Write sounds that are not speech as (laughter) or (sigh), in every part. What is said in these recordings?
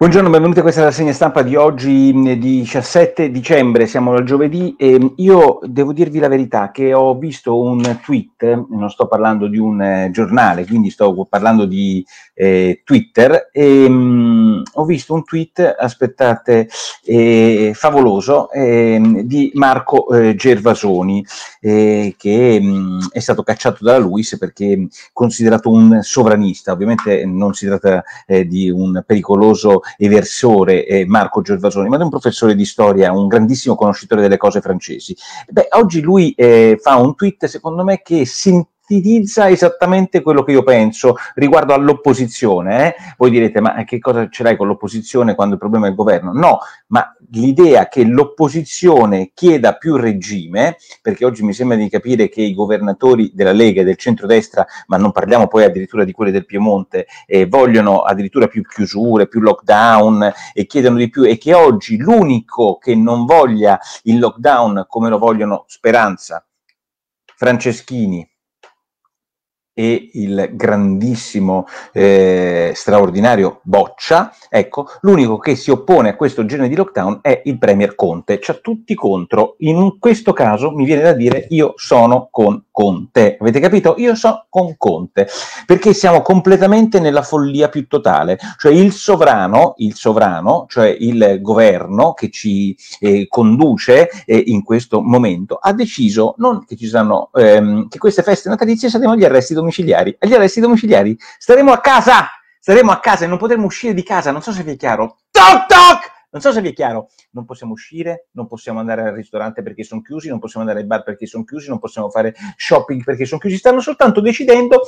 Buongiorno, benvenuti a questa rassegna stampa di oggi, 17 dicembre, siamo al giovedì e io devo dirvi la verità che ho visto un tweet, non sto parlando di un eh, giornale, quindi sto parlando di eh, Twitter, e mh, ho visto un tweet, aspettate, eh, favoloso, ehm, di Marco eh, Gervasoni, eh, che mh, è stato cacciato dalla Luis perché considerato un sovranista, ovviamente non si tratta eh, di un pericoloso eversore eh, Marco Gervasoni, ma di un professore di storia, un grandissimo conoscitore delle cose francesi. Beh, oggi lui eh, fa un tweet, secondo me, che sintetizza esattamente quello che io penso riguardo all'opposizione. Eh? Voi direte, ma che cosa ce l'hai con l'opposizione quando il problema è il governo? No, ma l'idea che l'opposizione chieda più regime, perché oggi mi sembra di capire che i governatori della Lega e del centrodestra, ma non parliamo poi addirittura di quelli del Piemonte, eh, vogliono addirittura più chiusure, più lockdown e chiedono di più e che oggi l'unico che non voglia il lockdown come lo vogliono Speranza, Franceschini, e il grandissimo, eh, straordinario Boccia, ecco, l'unico che si oppone a questo genere di lockdown è il Premier Conte. C'ha tutti contro. In questo caso mi viene da dire io sono con Conte. Avete capito? Io sono con Conte, perché siamo completamente nella follia più totale. Cioè il sovrano, il sovrano, cioè il governo che ci eh, conduce eh, in questo momento, ha deciso non che ci saranno, ehm, che queste feste natalizie saremo agli arresti domiciliari. Agli arresti domiciliari staremo a casa, staremo a casa e non potremo uscire di casa. Non so se vi è chiaro. Toc toc! Non so se vi è chiaro, non possiamo uscire, non possiamo andare al ristorante perché sono chiusi, non possiamo andare ai bar perché sono chiusi, non possiamo fare shopping perché sono chiusi, stanno soltanto decidendo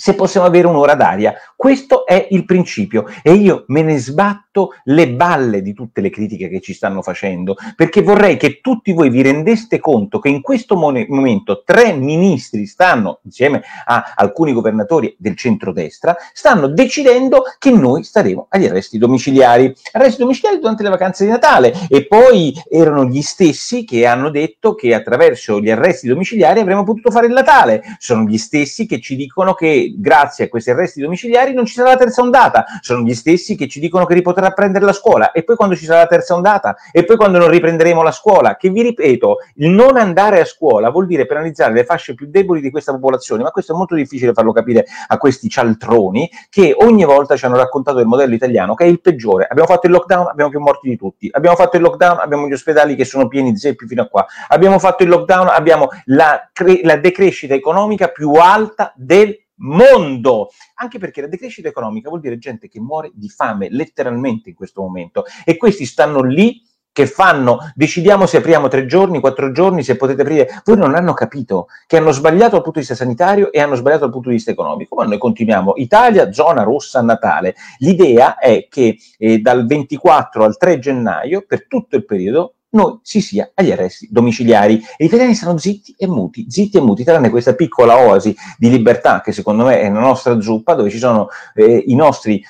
se possiamo avere un'ora d'aria. Questo è il principio e io me ne sbatto le balle di tutte le critiche che ci stanno facendo, perché vorrei che tutti voi vi rendeste conto che in questo momento tre ministri stanno, insieme a alcuni governatori del centrodestra, stanno decidendo che noi staremo agli arresti domiciliari. Arresti domiciliari durante le vacanze di Natale e poi erano gli stessi che hanno detto che attraverso gli arresti domiciliari avremmo potuto fare il Natale. Sono gli stessi che ci dicono che grazie a questi arresti domiciliari non ci sarà la terza ondata. Sono gli stessi che ci dicono che ripotrà prendere la scuola e poi quando ci sarà la terza ondata e poi quando non riprenderemo la scuola, che vi ripeto, il non andare a scuola vuol dire penalizzare le fasce più deboli di questa popolazione, ma questo è molto difficile farlo capire a questi cialtroni che ogni volta ci hanno raccontato del modello italiano che è il peggiore. Abbiamo fatto il lockdown, abbiamo più morti di tutti. Abbiamo fatto il lockdown, abbiamo gli ospedali che sono pieni zeppi fino a qua. Abbiamo fatto il lockdown, abbiamo la, cre- la decrescita economica più alta del mondo, anche perché la decrescita economica vuol dire gente che muore di fame letteralmente in questo momento. E questi stanno lì che fanno, decidiamo se apriamo tre giorni, quattro giorni, se potete aprire, voi non hanno capito che hanno sbagliato dal punto di vista sanitario e hanno sbagliato dal punto di vista economico. Ma noi continuiamo, Italia, zona rossa a Natale. L'idea è che eh, dal 24 al 3 gennaio, per tutto il periodo, noi si sia agli arresti domiciliari. E gli italiani stanno zitti e muti, zitti e muti, tranne questa piccola oasi di libertà che secondo me è la nostra zuppa, dove ci sono eh, i nostri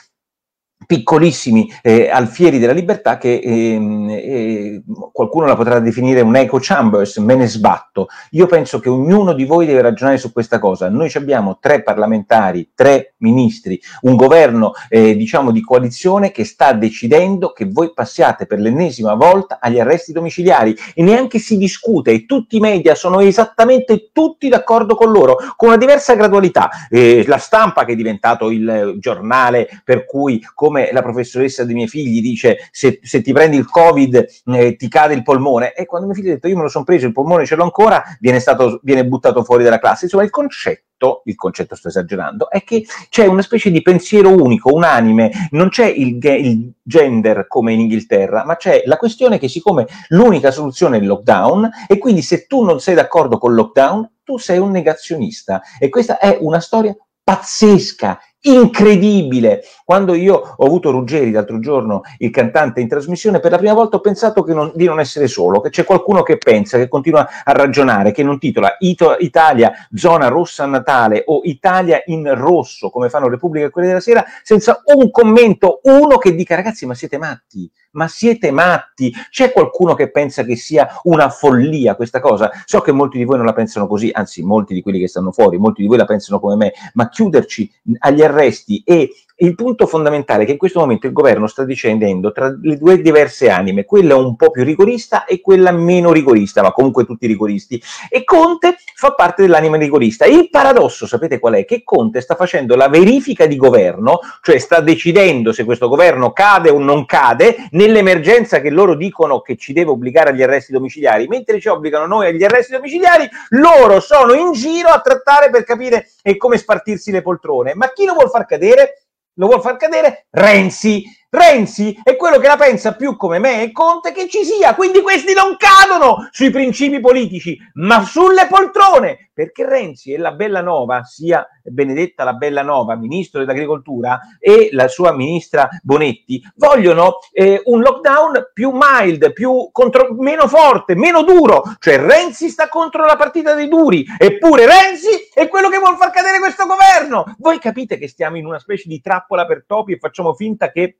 piccolissimi eh, alfieri della libertà che ehm, eh, qualcuno la potrà definire un echo chambers, me ne sbatto. Io penso che ognuno di voi deve ragionare su questa cosa. Noi abbiamo tre parlamentari, tre ministri, un governo eh, diciamo di coalizione che sta decidendo che voi passiate per l'ennesima volta agli arresti domiciliari e neanche si discute e tutti i media sono esattamente tutti d'accordo con loro, con una diversa gradualità. Eh, la stampa che è diventato il giornale per cui come come la professoressa dei miei figli dice se, se ti prendi il covid eh, ti cade il polmone. E quando mio figlio ha detto io me lo sono preso il polmone ce l'ho ancora viene, stato, viene buttato fuori dalla classe. Insomma il concetto il concetto sto esagerando, è che c'è una specie di pensiero unico, unanime, non c'è il, il, gender come in Inghilterra, ma c'è la questione che siccome l'unica soluzione è il lockdown e quindi se tu non sei d'accordo col lockdown, tu sei un negazionista. E questa è una storia pazzesca, incredibile. Quando io ho avuto Ruggeri l'altro giorno, il cantante in trasmissione, per la prima volta ho pensato non, di non essere solo, che c'è qualcuno che pensa, che continua a ragionare, che non titola Ito- Italia zona rossa a Natale o Italia in rosso, come fanno Repubblica e Quelle della Sera, senza un commento, uno che dica ragazzi ma siete matti, ma siete matti? C'è qualcuno che pensa che sia una follia questa cosa? So che molti di voi non la pensano così, anzi molti di quelli che stanno fuori, molti di voi la pensano come me, ma chiuderci agli arresti e il punto fondamentale è che in questo momento il governo sta decidendo tra le due diverse anime, quella un po' più rigorista e quella meno rigorista, ma comunque tutti rigoristi. E Conte fa parte dell'anima rigorista. Il paradosso, sapete qual è? Che Conte sta facendo la verifica di governo, cioè sta decidendo se questo governo cade o non cade, nell'emergenza che loro dicono che ci deve obbligare agli arresti domiciliari, mentre ci obbligano noi agli arresti domiciliari, loro sono in giro a trattare per capire come spartirsi le poltrone. Ma chi lo vuol far cadere? Lo vuol far cadere Renzi. Renzi è quello che la pensa più come me e Conte che ci sia, quindi questi non cadono sui principi politici, ma sulle poltrone, perché Renzi e la Bella Nova, sia Benedetta la Bella Nova, ministro dell'agricoltura, e la sua ministra Bonetti, vogliono eh, un lockdown più mild, più contro, meno forte, meno duro, cioè Renzi sta contro la partita dei duri, eppure Renzi è quello che vuol far cadere questo governo. Voi capite che stiamo in una specie di trappola per topi e facciamo finta che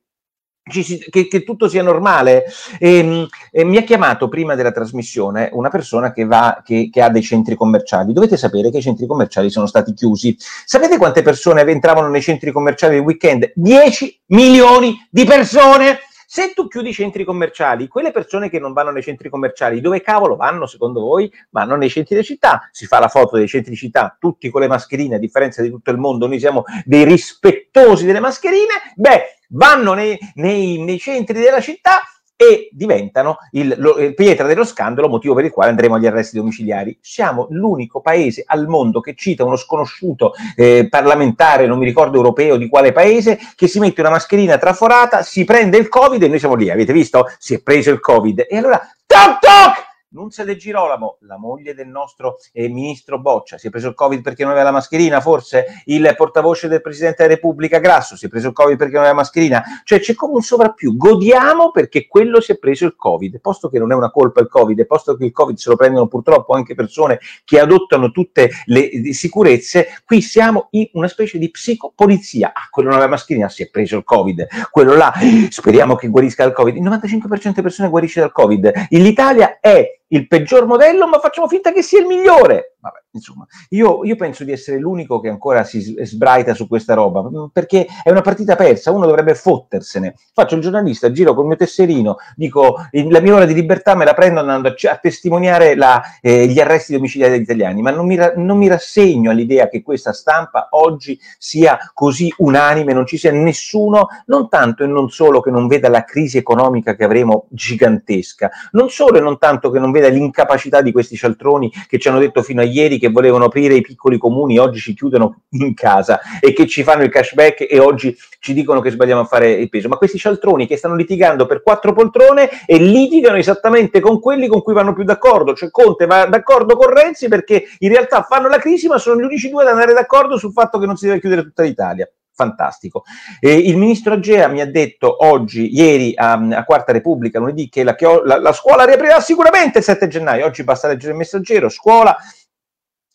che, che, tutto sia normale. E, ehm, e, mi ha chiamato prima della trasmissione una persona che, va, che, che, ha dei centri commerciali. Dovete sapere che i centri commerciali sono stati chiusi. Sapete quante persone entravano nei centri commerciali il weekend? 10 milioni di persone! Se tu chiudi i centri commerciali, quelle persone che non vanno nei centri commerciali, dove cavolo vanno secondo voi? Vanno nei centri di città, si fa la foto dei centri di città, tutti con le mascherine, a differenza di tutto il mondo, noi siamo dei rispettosi delle mascherine, beh, vanno nei, nei, nei centri della città e diventano il, lo, il, pietra dello scandalo, motivo per il quale andremo agli arresti domiciliari. Siamo l'unico paese al mondo che cita uno sconosciuto eh, parlamentare, non mi ricordo europeo di quale paese, che si mette una mascherina traforata, si prende il Covid e noi siamo lì, avete visto? Si è preso il Covid. E allora, toc toc! Nunzia De Girolamo, la moglie del nostro eh, ministro Boccia, si è preso il Covid perché non aveva la mascherina, forse? Il portavoce del Presidente della Repubblica Grasso si è preso il Covid perché non aveva la mascherina, cioè c'è come un sovrappiù, godiamo perché quello si è preso il Covid, posto che non è una colpa il Covid, posto che il Covid se lo prendono purtroppo anche persone che adottano tutte le sicurezze, qui siamo in una specie di psicopolizia, ah, quello non aveva la mascherina, si è preso il Covid, quello là, speriamo che guarisca dal Covid, il 95% delle persone guarisce dal Covid, l'Italia è il peggior modello, ma facciamo finta che sia il migliore. Vabbè, insomma, io, io, penso di essere l'unico che ancora si sbraita su questa roba, mm, perché è una partita persa, uno dovrebbe fottersene. Faccio il giornalista, giro col mio tesserino, dico la mia ora di libertà me la prendo andando a, a testimoniare la, eh, gli arresti domiciliari degli italiani, ma non mi, non mi rassegno all'idea che questa stampa oggi sia così unanime, non ci sia nessuno, non tanto e non solo che non veda la crisi economica che avremo gigantesca, non solo e non tanto che non veda l'incapacità di questi cialtroni che ci hanno detto fino a ieri che volevano aprire i piccoli comuni, oggi ci chiudono in casa e che ci fanno il cashback e oggi ci dicono che sbagliamo a fare il peso. Ma questi cialtroni che stanno litigando per quattro poltrone e litigano esattamente con quelli con cui vanno più d'accordo, cioè Conte va d'accordo con Renzi perché in realtà fanno la crisi ma sono gli unici due ad andare d'accordo sul fatto che non si deve chiudere tutta l'Italia fantastico. Eh, il ministro Agea mi ha detto oggi, ieri a, a Quarta Repubblica, lunedì, che la, la, la scuola riaprirà sicuramente il 7 gennaio. Oggi basta leggere il messaggero, scuola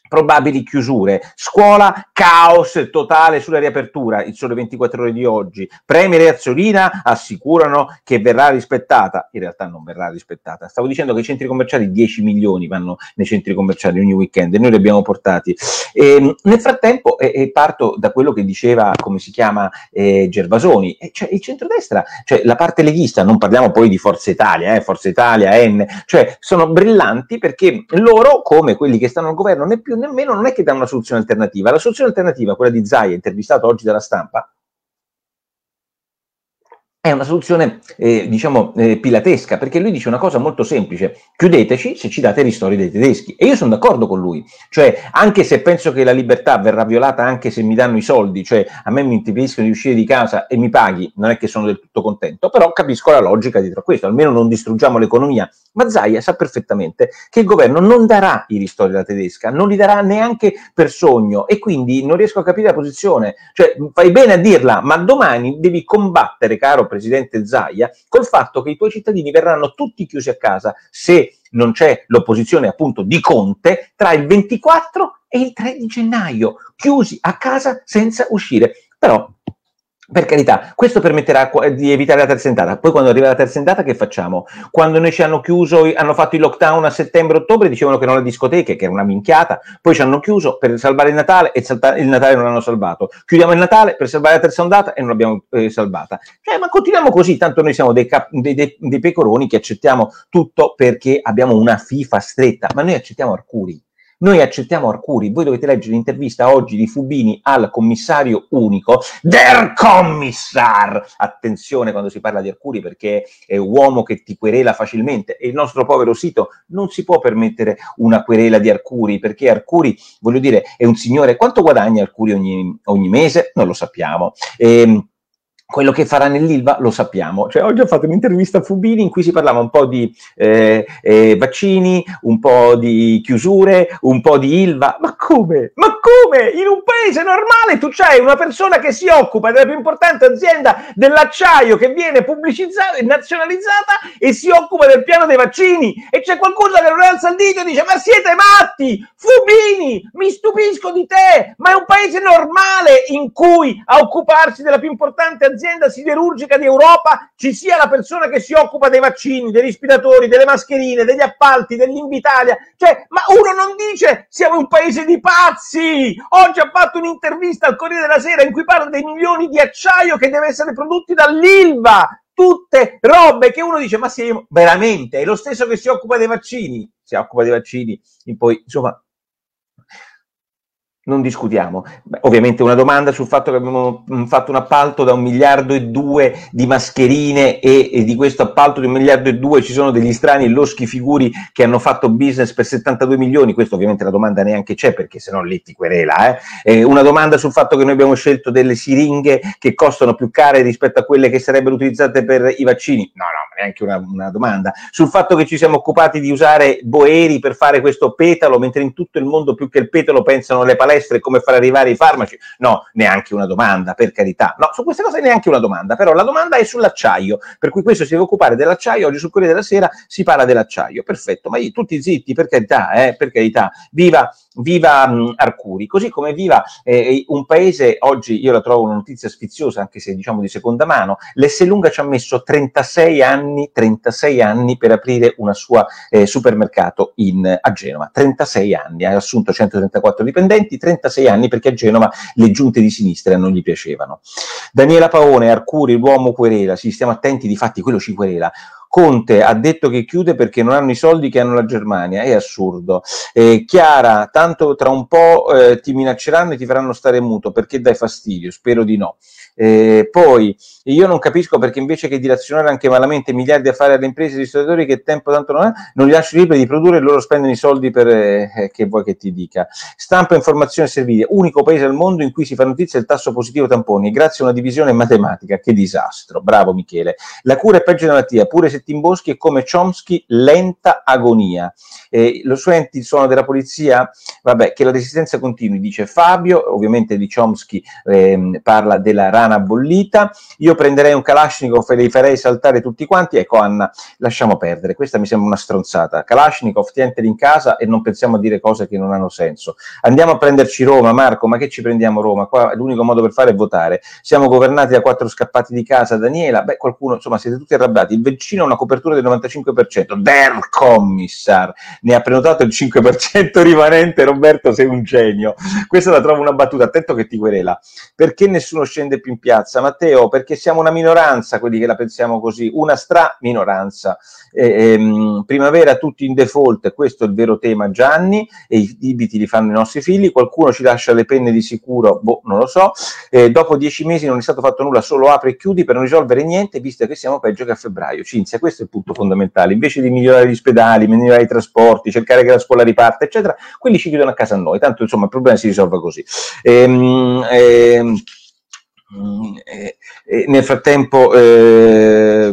probabili chiusure, scuola, caos totale sulla riapertura, il sole 24 ore di oggi, Premier e Azzolina assicurano che verrà rispettata, in realtà non verrà rispettata, stavo dicendo che i centri commerciali 10 milioni vanno nei centri commerciali ogni weekend e noi li abbiamo portati. E, ehm, nel frattempo, e, e parto da quello che diceva, come si chiama, eh, Gervasoni, e cioè il centrodestra, cioè la parte leghista, non parliamo poi di Forza Italia, eh, Forza Italia, N, cioè sono brillanti perché loro, come quelli che stanno al governo, né più nemmeno non è che dà una soluzione alternativa. La soluzione alternativa, quella di Zai, intervistato oggi dalla stampa, è una soluzione, eh, diciamo, eh, pilatesca, perché lui dice una cosa molto semplice, chiudeteci se ci date i ristori dei tedeschi. E io sono d'accordo con lui, cioè, anche se penso che la libertà verrà violata anche se mi danno i soldi, cioè, a me mi impediscono di uscire di casa e mi paghi, non è che sono del tutto contento, però capisco la logica dietro a questo, almeno non distruggiamo l'economia. Ma Zaia sa perfettamente che il governo non darà i ristori alla tedesca, non li darà neanche per sogno, e quindi non riesco a capire la posizione. Cioè, fai bene a dirla, ma domani devi combattere, caro presidente Zaia, col fatto che i tuoi cittadini verranno tutti chiusi a casa se non c'è l'opposizione appunto di Conte tra il 24 e il 3 di gennaio, chiusi a casa senza uscire. Però Per carità, questo permetterà di evitare la terza endata. Poi quando arriva la terza endata che facciamo? Quando noi ci hanno chiuso, hanno fatto il lockdown a settembre-ottobre, dicevano che erano le discoteche, che era una minchiata, poi ci hanno chiuso per salvare il Natale e il Natale non l'hanno salvato. Chiudiamo il Natale per salvare la terza ondata e non l'abbiamo eh, salvata. Cioè, ma continuiamo così, tanto noi siamo dei, cap- dei, dei, dei pecoroni che accettiamo tutto perché abbiamo una FIFA stretta, ma noi accettiamo Arcuri noi accettiamo Arcuri, voi dovete leggere l'intervista oggi di Fubini al commissario unico, der Kommissar! Attenzione quando si parla di Arcuri perché è uomo che ti querela facilmente e il nostro povero sito non si può permettere una querela di Arcuri perché Arcuri, voglio dire, è un signore, quanto guadagna Arcuri ogni, ogni mese? Non lo sappiamo. Ehm, quello che farà nell'Ilva lo sappiamo. Cioè, oggi ho fatto un'intervista a Fubini in cui si parlava un po' di eh, eh, vaccini, un po' di chiusure, un po' di Ilva. Ma come? Ma come? In un paese normale tu c'hai una persona che si occupa della più importante azienda dell'acciaio che viene pubblicizzata e nazionalizzata e si occupa del piano dei vaccini e c'è qualcuno che non alza il dito e dice ma siete matti? Fubini, mi stupisco di te, ma è un paese normale in cui a occuparsi della più importante azienda azienda siderurgica di Europa ci sia la persona che si occupa dei vaccini, dei respiratori, delle mascherine, degli appalti, dell'Invitalia. Cioè, ma uno non dice siamo un paese di pazzi. Oggi ha fatto un'intervista al Corriere della Sera in cui parla dei milioni di acciaio che deve essere prodotti dall'Ilva. Tutte robe che uno dice, ma sì, veramente, è lo stesso che si occupa dei vaccini. Si occupa dei vaccini, e poi, insomma, non discutiamo. Beh, ovviamente una domanda sul fatto che abbiamo mm, fatto un appalto da un miliardo e due di mascherine e, e, di questo appalto di un miliardo e due ci sono degli strani loschi figuri che hanno fatto business per 72 milioni. Questo ovviamente la domanda neanche c'è perché se no lì ti querela. Eh? Eh, una domanda sul fatto che noi abbiamo scelto delle siringhe che costano più care rispetto a quelle che sarebbero utilizzate per i vaccini. No, no, neanche una, una domanda. Sul fatto che ci siamo occupati di usare boeri per fare questo petalo, mentre in tutto il mondo più che il petalo pensano alle palestre e come far arrivare i farmaci. No, neanche una domanda, per carità. No, su queste cose neanche una domanda, però la domanda è sull'acciaio, per cui questo si deve occupare dell'acciaio, oggi sul Corriere della Sera si parla dell'acciaio, perfetto, ma tutti zitti, per carità, eh, per carità, viva, viva mh, Arcuri, così come viva eh, un paese, oggi io la trovo una notizia sfiziosa, anche se diciamo di seconda mano, l'Esselunga ci ha messo 36 anni, 36 anni per aprire una sua eh, supermercato in, a Genova, 36 anni, ha assunto 134 dipendenti, 36 anni perché a Genova le giunte di sinistra non gli piacevano. Daniela Paone, Arcuri, l'uomo querela, sì, stiamo attenti, di fatti quello ci querela. Conte ha detto che chiude perché non hanno i soldi che hanno la Germania, è assurdo. Eh, Chiara, tanto tra un po' eh, ti minacceranno e ti faranno stare muto, perché dai fastidio? Spero di no. Eh, poi io non capisco perché invece che dilazionare anche malamente miliardi a fare alle imprese e ristoratori che tempo tanto non è, non li lasci liberi di produrre e loro spendono i soldi per eh, eh, che vuoi che ti dica. Stampa, informazione e unico paese al mondo in cui si fa notizia del tasso positivo tamponi, grazie a una divisione matematica, che disastro, bravo Michele. La cura è peggio della malattia, pure se ti imboschi è come Chomsky, lenta agonia. Eh, lo senti il suono della polizia? Vabbè, che la resistenza continui, dice Fabio, ovviamente di Chomsky eh, parla della rana bollita, io prenderei un Kalashnikov e li farei saltare tutti quanti, ecco Anna, lasciamo perdere, questa mi sembra una stronzata, Kalashnikov tienteli in casa e non pensiamo a dire cose che non hanno senso. Andiamo a prenderci Roma, Marco, ma che ci prendiamo Roma? Qua l'unico modo per fare è votare. Siamo governati da quattro scappati di casa, Daniela, beh qualcuno, insomma siete tutti arrabbiati, il vicino una copertura del 95%, der commissar, ne ha prenotato il 5% rimanente, Roberto sei un genio. Questa la trovo una battuta, attento che ti querela. Perché nessuno scende più in piazza? Matteo, perché siamo una minoranza, quelli che la pensiamo così, una stra minoranza. Eh, ehm, primavera tutti in default, questo è il vero tema Gianni, e i debiti li fanno i nostri figli, qualcuno ci lascia le penne di sicuro, boh, non lo so, eh, dopo dieci mesi non è stato fatto nulla, solo apri e chiudi per non risolvere niente, visto che siamo peggio che a febbraio. Cinzia, questo è il punto fondamentale, invece di migliorare gli ospedali, migliorare i trasporti, cercare che la scuola riparte, eccetera, quelli ci chiudono a casa a noi, tanto insomma il problema si risolve così. Ehm, ehm, Mm, eh, eh, nel frattempo eh,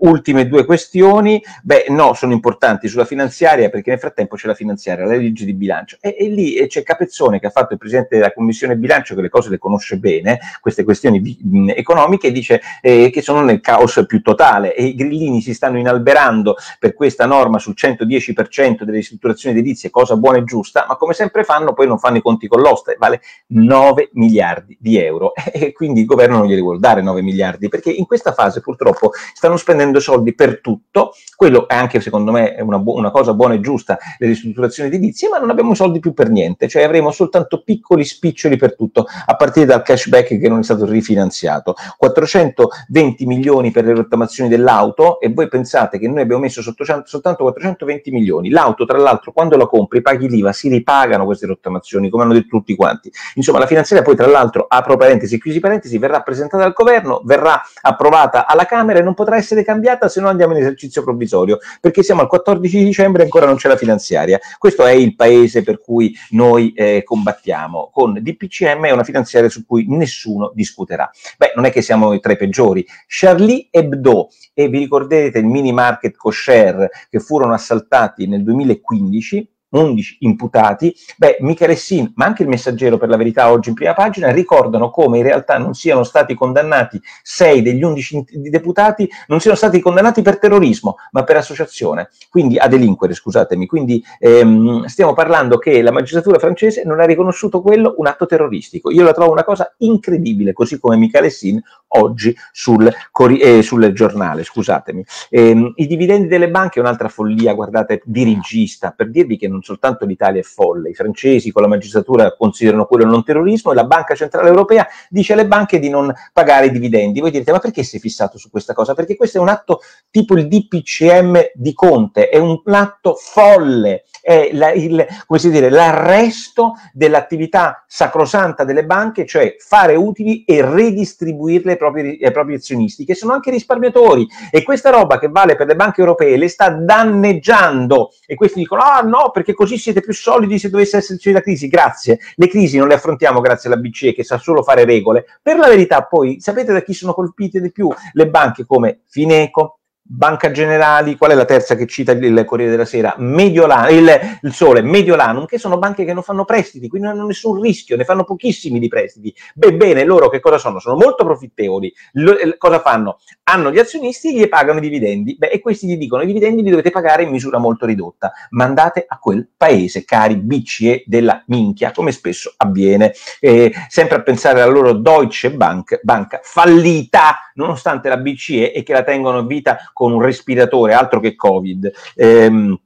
ultime due questioni, beh no, sono importanti sulla finanziaria perché nel frattempo c'è la finanziaria, la legge di bilancio. E, e lì c'è Capezzone che ha fatto il presidente della commissione bilancio che le cose le conosce bene, queste questioni vi, mh, economiche, e dice eh, che sono nel caos più totale. E i grillini si stanno inalberando per questa norma sul 110% delle ristrutturazioni edilizie, cosa buona e giusta, ma come sempre fanno poi non fanno i conti con l'oste, vale 9 miliardi di euro. (laughs) E quindi il governo non glieli vuole dare 9 miliardi perché in questa fase purtroppo stanno spendendo soldi per tutto, quello è anche secondo me una, bu- una cosa buona e giusta, le ristrutturazioni edilizie, ma non abbiamo soldi più per niente, cioè avremo soltanto piccoli spiccioli per tutto, a partire dal cashback che non è stato rifinanziato. 420 milioni per le rottamazioni dell'auto e voi pensate che noi abbiamo messo soltanto 420 milioni. L'auto, tra l'altro, quando la compri, paghi l'IVA, si ripagano queste rottamazioni, come hanno detto tutti quanti. Insomma, la finanziaria poi, tra l'altro, apro parentesi, chiusi parentesi, verrà presentata al governo, verrà approvata alla Camera e non potrà essere cambiata se non andiamo in esercizio provvisorio, perché siamo al 14 dicembre e ancora non c'è la finanziaria. Questo è il paese per cui noi eh, combattiamo. Con DPCM è una finanziaria su cui nessuno discuterà. Beh, non è che siamo tra i peggiori. Charlie Hebdo, e vi ricorderete il mini market kosher che furono assaltati nel 2015, 11 imputati, beh, Michele Sin, ma anche il messaggero per la verità oggi in prima pagina, ricordano come in realtà non siano stati condannati 6 degli 11 deputati, non siano stati condannati per terrorismo, ma per associazione, quindi a delinquere, scusatemi. Quindi ehm, stiamo parlando che la magistratura francese non ha riconosciuto quello un atto terroristico. Io la trovo una cosa incredibile, così come Michele Sin oggi sul, eh, sul giornale, scusatemi. Ehm, I dividendi delle banche è un'altra follia, guardate, dirigista, per dirvi che non soltanto l'Italia è folle, i francesi con la magistratura considerano quello non terrorismo e la Banca Centrale Europea dice alle banche di non pagare i dividendi. Voi direte, ma perché sei fissato su questa cosa? Perché questo è un atto tipo il DPCM di Conte, è un atto folle, è la, il, si dire, l'arresto dell'attività sacrosanta delle banche, cioè fare utili e redistribuirle propri, ai propri azionisti, che sono anche risparmiatori. E questa roba che vale per le banche europee le sta danneggiando. E questi dicono, ah no, perché così siete più solidi se dovesse esserci la crisi. Grazie. Le crisi non le affrontiamo grazie alla BCE che sa solo fare regole. Per la verità, poi, sapete da chi sono colpite di più? Le banche come Fineco, Banca Generali, qual è la terza che cita il Corriere della Sera? Mediolanum, il, il, Sole, Mediolanum, che sono banche che non fanno prestiti, quindi non hanno nessun rischio, ne fanno pochissimi di prestiti. Beh, bene, loro che cosa sono? Sono molto profittevoli. Lo, eh, cosa fanno? Hanno gli azionisti e gli pagano i dividendi. Beh, e questi gli dicono i dividendi li dovete pagare in misura molto ridotta. Mandate a quel paese, cari BCE della minchia, come spesso avviene. Eh, sempre a pensare alla loro Deutsche Bank, banca fallita, nonostante la BCE e che la tengono in vita con un respiratore, altro che Covid. Ehm,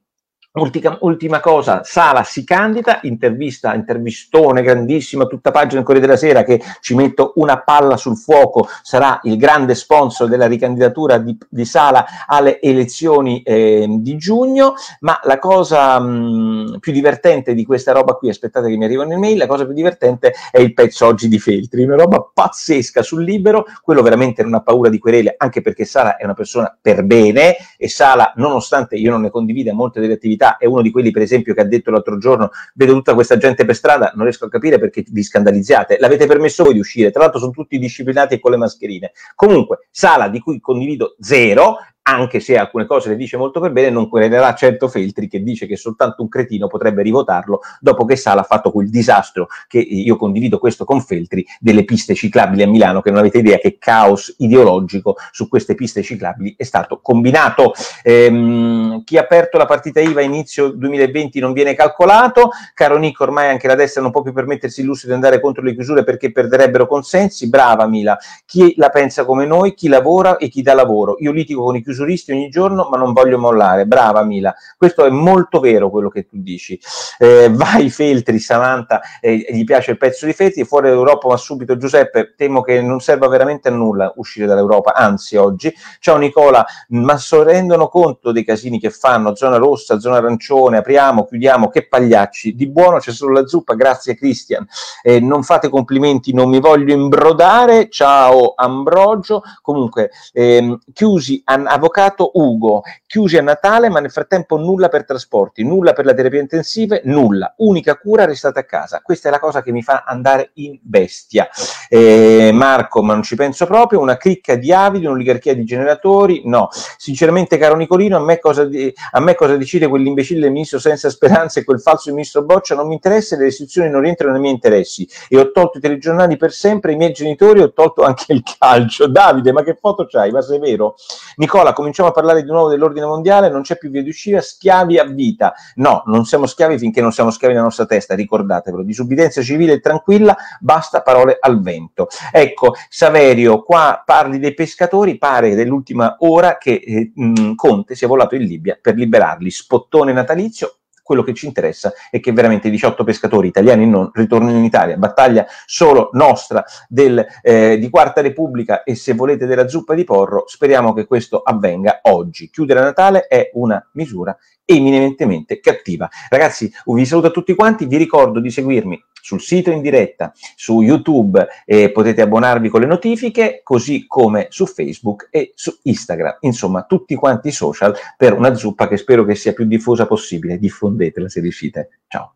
Ultima, ultima, cosa, Sala si candida, intervista, intervistone grandissimo, tutta pagina del Corriere della Sera che ci metto una palla sul fuoco, sarà il grande sponsor della ricandidatura di, di Sala alle elezioni eh, di giugno, ma la cosa mh, più divertente di questa roba qui, aspettate che mi arrivano le mail, la cosa più divertente è il pezzo oggi di Feltri, una roba pazzesca sul libero, quello veramente non ha paura di querele, anche perché Sala è una persona per bene e Sala, nonostante io non ne condivida molte delle attività, verità è uno di quelli, per esempio, che ha detto l'altro giorno: vedo tutta questa gente per strada, non riesco a capire perché vi scandalizzate. L'avete permesso voi di uscire, tra l'altro sono tutti disciplinati e con le mascherine. Comunque, sala di cui condivido zero, anche se alcune cose le dice molto per bene, non querelerà certo Feltri che dice che soltanto un cretino potrebbe rivotarlo dopo che Sala ha fatto quel disastro che io condivido questo con Feltri delle piste ciclabili a Milano, che non avete idea che caos ideologico su queste piste ciclabili è stato combinato. Ehm, chi ha aperto la partita IVA inizio 2020 non viene calcolato, caro Nico, ormai anche la destra non può più permettersi il lusso di andare contro le chiusure perché perderebbero consensi, brava Mila, chi la pensa come noi, chi lavora e chi dà lavoro. Io litigo con i chiusuri chiusuristi ogni giorno, ma non voglio mollare. Brava Mila, questo è molto vero quello che tu dici. Eh, vai Feltri, Samantha, eh, gli piace il pezzo di Feltri, fuori dall'Europa ma subito Giuseppe, temo che non serva veramente a nulla uscire dall'Europa, anzi oggi. Ciao Nicola, ma si rendono conto dei casini che fanno, zona rossa, zona arancione, apriamo, chiudiamo, che pagliacci, di buono c'è solo la zuppa, grazie Cristian. Eh, non fate complimenti, non mi voglio imbrodare, ciao Ambrogio, comunque ehm, chiusi a, a l'avvocato Ugo, chiusi a Natale, ma nel frattempo nulla per trasporti, nulla per la terapia intensiva, nulla, unica cura, restate a casa. Questa è la cosa che mi fa andare in bestia. Eh, Marco, ma non ci penso proprio, una cricca di avidi, un'oligarchia di generatori, no. Sinceramente, caro Nicolino, a me cosa, di, a me cosa decide quell'imbecille ministro senza speranze e quel falso ministro Boccia non mi interessa, le istituzioni non rientrano nei miei interessi e ho tolto i telegiornali per sempre, i miei genitori, ho tolto anche il calcio. Davide, ma che foto c'hai? Ma sei vero? Nicola, cominciamo a parlare di nuovo dell'ordine mondiale, non c'è più via di uscita, schiavi a vita. No, non siamo schiavi finché non siamo schiavi nella nostra testa, ricordatevelo. Disubbidienza civile e tranquilla, basta parole al vento. Ecco, Saverio, qua parli dei pescatori, pare dell'ultima ora che eh, mh, Conte sia volato in Libia per liberarli. Spottone natalizio, quello che ci interessa è che veramente i 18 pescatori italiani non ritornino in Italia, battaglia solo nostra del, eh, di Quarta Repubblica e se volete della zuppa di porro, speriamo che questo avvenga oggi. Chiudere Natale è una misura eminentemente cattiva. Ragazzi, vi saluto a tutti quanti, vi ricordo di seguirmi sul sito in diretta, su YouTube eh, potete abbonarvi con le notifiche, così come su Facebook e su Instagram. Insomma, tutti quanti i social per una zuppa che spero che sia più diffusa possibile. Diffondetela se riuscite. Ciao.